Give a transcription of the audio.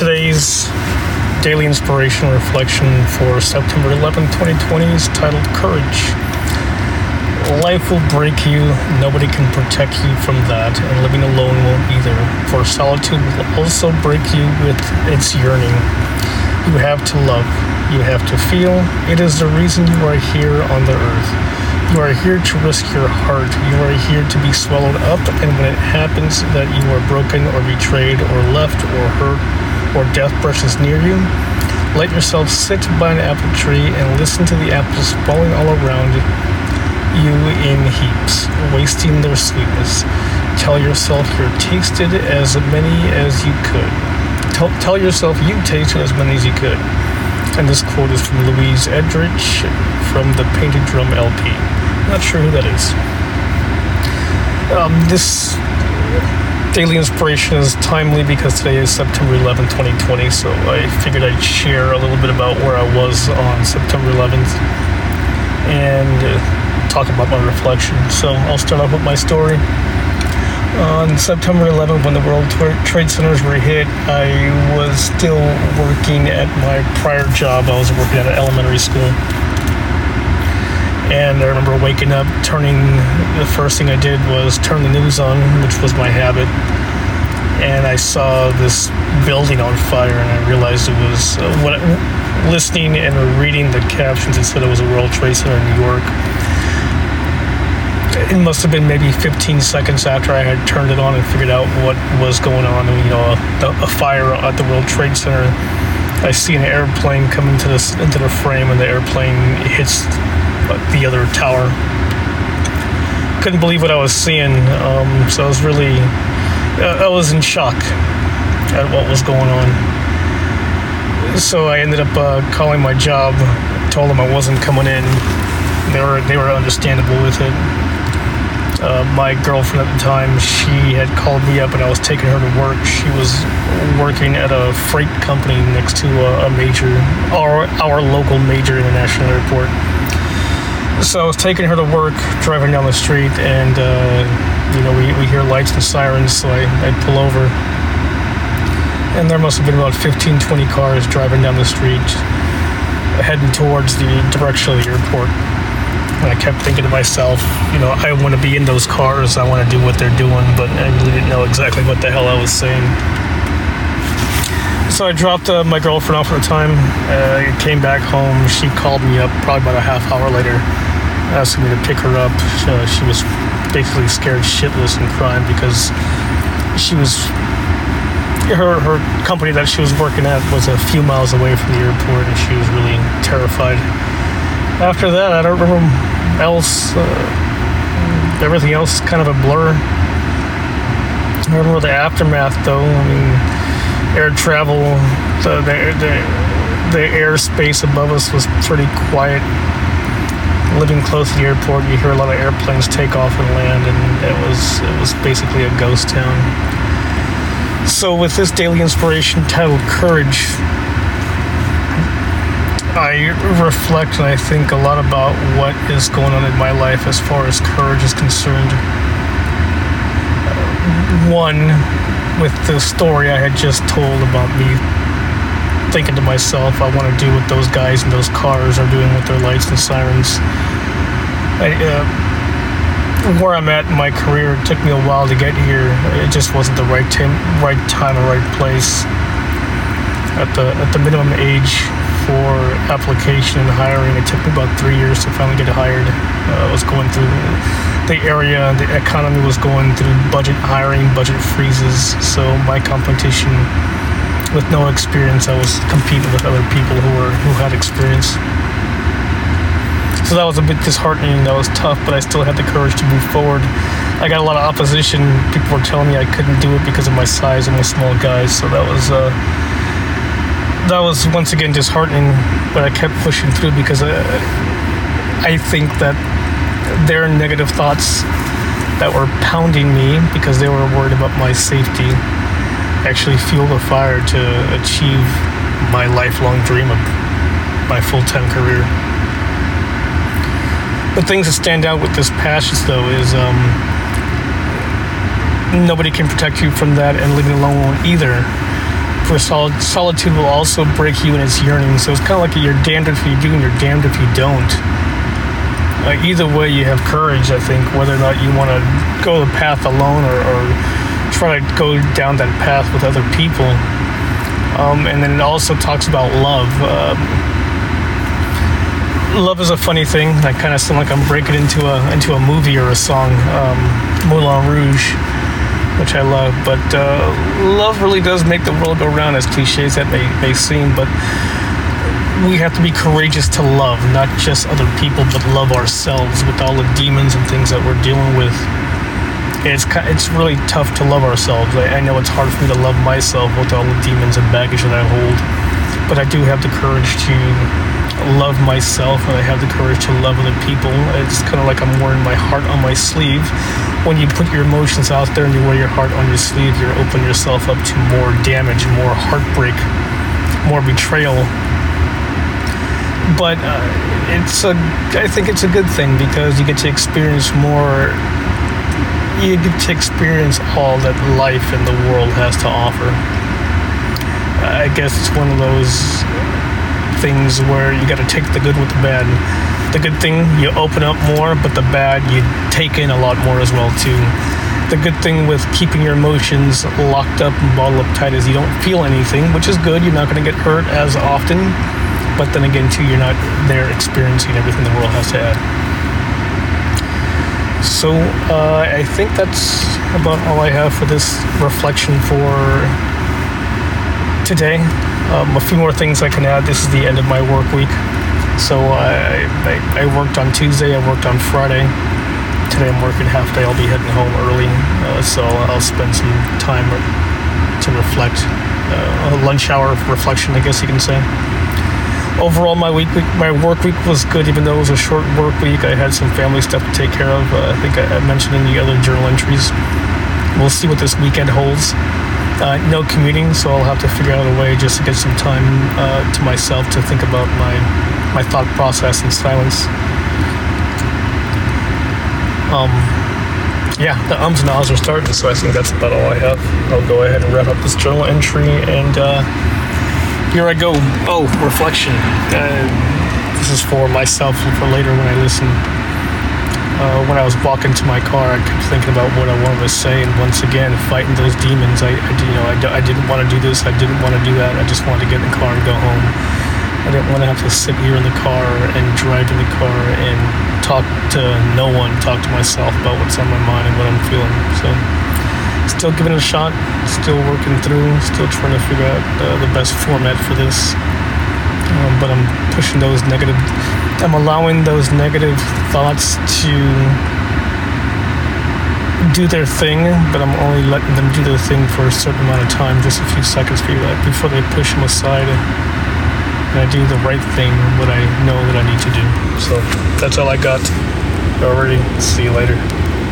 Today's daily inspiration reflection for September 11, 2020 is titled Courage. Life will break you, nobody can protect you from that, and living alone won't either, for solitude will also break you with its yearning. You have to love, you have to feel. It is the reason you are here on the earth. You are here to risk your heart. You are here to be swallowed up, and when it happens that you are broken or betrayed or left or hurt or death brushes near you, let yourself sit by an apple tree and listen to the apples falling all around you in heaps, wasting their sweetness. Tell yourself you're tasted as many as you could. Tell, tell yourself you tasted as many as you could. And this quote is from Louise Erdrich from the Painted Drum LP. Not sure who that is. Um, this daily inspiration is timely because today is September 11, 2020, so I figured I'd share a little bit about where I was on September 11th and uh, talk about my reflection. So I'll start off with my story. On September 11th, when the World Trade Centers were hit, I was still working at my prior job. I was working at an elementary school. And I remember waking up, turning, the first thing I did was turn the news on, which was my habit. And I saw this building on fire, and I realized it was, uh, what, listening and reading the captions, it said it was a World Trade Center in New York. It must have been maybe 15 seconds after I had turned it on and figured out what was going on. You know, a, a fire at the World Trade Center. I see an airplane come into this into the frame, and the airplane hits the other tower. Couldn't believe what I was seeing, um, so I was really, I was in shock at what was going on. So I ended up uh, calling my job, told them I wasn't coming in. They were they were understandable with it. Uh, my girlfriend at the time, she had called me up and I was taking her to work. She was working at a freight company next to a, a major, our, our local major international airport so I was taking her to work, driving down the street, and uh, you know we, we hear lights and sirens, so I, I pull over. And there must have been about 15, 20 cars driving down the street, heading towards the direction of the airport. And I kept thinking to myself, you know, I want to be in those cars, I want to do what they're doing, but I really didn't know exactly what the hell I was saying. So I dropped uh, my girlfriend off at the time. Uh, came back home. She called me up probably about a half hour later asking me to pick her up. Uh, she was basically scared shitless and crying because she was her her company that she was working at was a few miles away from the airport, and she was really terrified. After that, I don't remember else. Uh, everything else is kind of a blur. I remember the aftermath, though. I mean, air travel, the the the, the airspace above us was pretty quiet living close to the airport, you hear a lot of airplanes take off and land, and it was it was basically a ghost town. So, with this daily inspiration titled "Courage," I reflect and I think a lot about what is going on in my life as far as courage is concerned. One, with the story I had just told about me thinking to myself, I want to do what those guys in those cars are doing with their lights and sirens. I, uh, where I'm at in my career, it took me a while to get here. It just wasn't the right time, right time, or right place. At the at the minimum age for application and hiring, it took me about three years to finally get hired. Uh, I was going through the area, the economy was going through budget hiring, budget freezes. So my competition with no experience, I was competing with other people who were who had experience. So that was a bit disheartening. That was tough, but I still had the courage to move forward. I got a lot of opposition. People were telling me I couldn't do it because of my size. I'm a small guy, so that was uh, that was once again disheartening. But I kept pushing through because I, uh, I think that their negative thoughts that were pounding me because they were worried about my safety actually fuel the fire to achieve my lifelong dream of my full-time career. The things that stand out with this passage, though, is um, nobody can protect you from that, and living alone won't either. for sol- solitude will also break you in its yearning. So it's kind of like you're damned if you do and you're damned if you don't. Uh, either way, you have courage, I think, whether or not you want to go the path alone or, or, try to go down that path with other people. Um, and then it also talks about love. Um, love is a funny thing. I kind of sound like I'm breaking into a into a movie or a song, um, Moulin Rouge which I love. But uh, love really does make the world go round, as cliches that may, may seem. But we have to be courageous to love, not just other people, but love ourselves with all the demons and things that we're dealing with. It's it's really tough to love ourselves. I, I know it's hard for me to love myself with all the demons and baggage that I hold, but I do have the courage to love myself and I have the courage to love other people. It's kind of like I'm wearing my heart on my sleeve when you put your emotions out there and you wear your heart on your sleeve, you're opening yourself up to more damage, more heartbreak, more betrayal. But uh, it's a, I think it's a good thing because you get to experience more. You get to experience all that life and the world has to offer. I guess it's one of those things where you got to take the good with the bad the good thing you open up more, but the bad you take in a lot more as well too. The good thing with keeping your emotions locked up and bottled up tight is you don't feel anything, which is good. You're not going to get hurt as often, but then again too, you're not there experiencing everything the world has to add. So uh, I think that's about all I have for this reflection for today. Um, a few more things I can add. This is the end of my work week. So I, I, I, worked on Tuesday, I worked on Friday. Today I'm working half day. I'll be heading home early, uh, so I'll spend some time to reflect. Uh, a lunch hour reflection, I guess you can say. Overall, my week, week, my work week was good, even though it was a short work week. I had some family stuff to take care of. Uh, I think I, I mentioned in the other journal entries. We'll see what this weekend holds. Uh, no commuting, so I'll have to figure out a way just to get some time uh, to myself to think about my my thought process in silence. Um, yeah, the ums and ahs are starting, so I think that's about all I have. I'll go ahead and wrap up this journal entry, and uh, here I go. Oh, reflection. Uh, this is for myself and for later when I listen. Uh, when I was walking to my car, I kept thinking about what I wanted to say, and once again, fighting those demons. I, I you know, I, I didn't want to do this. I didn't want to do that. I just wanted to get in the car and go home. I didn't want to have to sit here in the car and drive to the car and talk to no one, talk to myself about what's on my mind and what I'm feeling. So, still giving it a shot, still working through, still trying to figure out uh, the best format for this. Um, but I'm pushing those negative, I'm allowing those negative thoughts to do their thing, but I'm only letting them do their thing for a certain amount of time, just a few seconds before they push them aside and I do the right thing, what I know that I need to do. So that's all I got already. See you later.